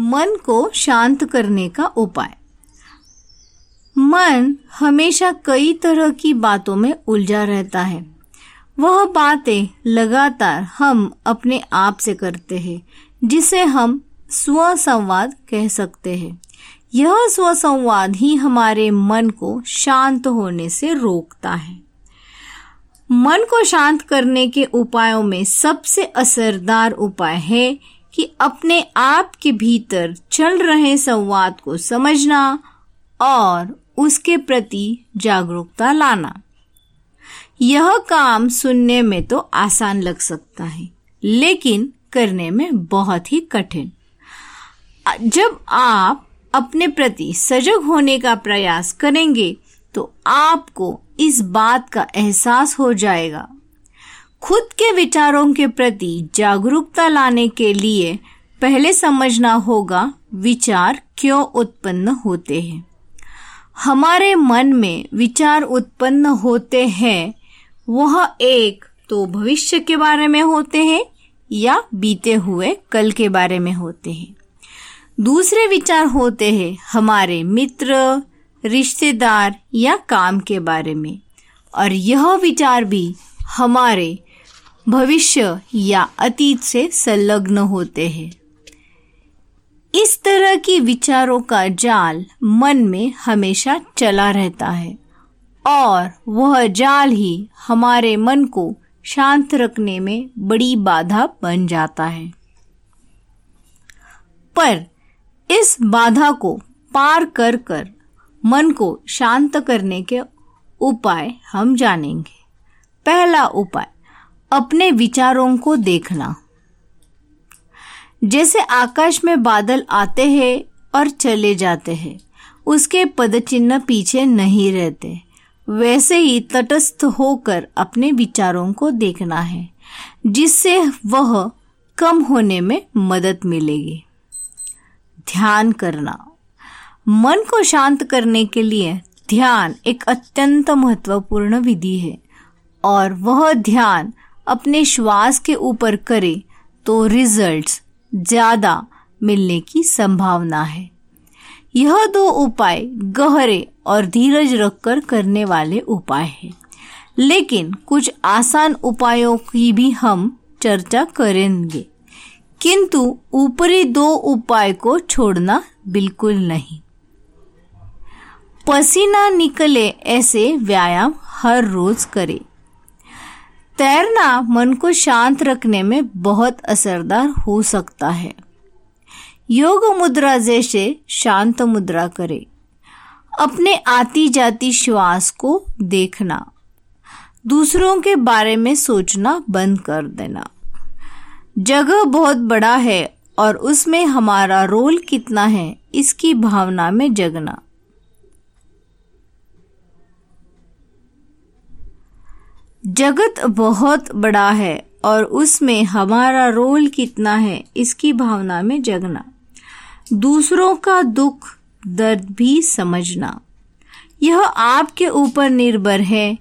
मन को शांत करने का उपाय। मन हमेशा कई तरह की बातों में उलझा रहता है। वह बातें लगातार हम अपने आप से करते हैं, जिसे हम स्व संवाद कह सकते हैं। यह स्व संवाद ही हमारे मन को शांत होने से रोकता है। मन को शांत करने के उपायों में सबसे असरदार उपाय है कि अपने आप के भीतर चल रहे संवाद को समझना और उसके प्रति जागरूकता लाना। यह काम सुनने में तो आसान लग सकता है, लेकिन करने में बहुत ही कठिन। जब आप अपने प्रति सजग होने का प्रयास करेंगे तो आपको इस बात का एहसास हो जाएगा खुद के विचारों के प्रति जागरूकता लाने के लिए पहले समझना होगा, विचार क्यों उत्पन्न होते हैं। हमारे मन में विचार उत्पन्न होते हैं, वह एक तो भविष्य के बारे में होते हैं या बीते हुए कल के बारे में होते हैं। दूसरे विचार होते हैं हमारे मित्र, रिश्तेदार या काम के बारे में, और यह विचार भी हमारे भविष्य या अतीत से संलग्न होते हैं। इस तरह की विचारों का जाल मन में हमेशा चला रहता है और वह जाल ही हमारे मन को शांत रखने में बड़ी बाधा बन जाता है। पर इस बाधा को पार कर कर मन को शांत करने के उपाय हम जानेंगे। पहला उपाय अपने विचारों को देखना। जैसे आकाश में बादल आते हैं और चले जाते हैं, उसके पदचिन्ह पीछे नहीं रहते। वैसे ही तटस्थ होकर अपने विचारों को देखना है, जिससे वह कम होने में मदद मिलेगी। ध्यान करना। मन को शांत करने के लिए ध्यान एक अत्यंत महत्वपूर्ण विधि है, और वह ध्यान अपने श्वास के ऊपर करे तो रिजल्ट्स ज़्यादा मिलने की संभावना है। यह दो उपाय गहरे और धीरज रखकर करने वाले उपाय हैं। लेकिन कुछ आसान उपायों की भी हम चर्चा करेंगे। किंतु ऊपरी दो उपाय को छोड़ना बिल्कुल नहीं। पसीना निकले ऐसे व्यायाम हर रोज करें। तैरना मन को शांत रखने में बहुत असरदार हो सकता है। योग मुद्रा जैसे शांत मुद्रा करें। अपने आती जाती श्वास को देखना। दूसरों के बारे में सोचना बंद कर देना। जगह बहुत बड़ा है और उसमें हमारा रोल कितना है, इसकी भावना में जगना। जगत बहुत बड़ा है और उसमें हमारा रोल कितना है, इसकी भावना में जगना। दूसरों का दुख, दर्द भी समझना। यह आपके ऊपर निर्भर है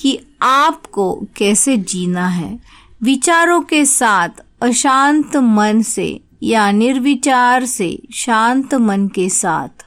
कि आपको कैसे जीना है। विचारों के साथ, अशांत मन से या निर्विचार से, शांत मन के साथ।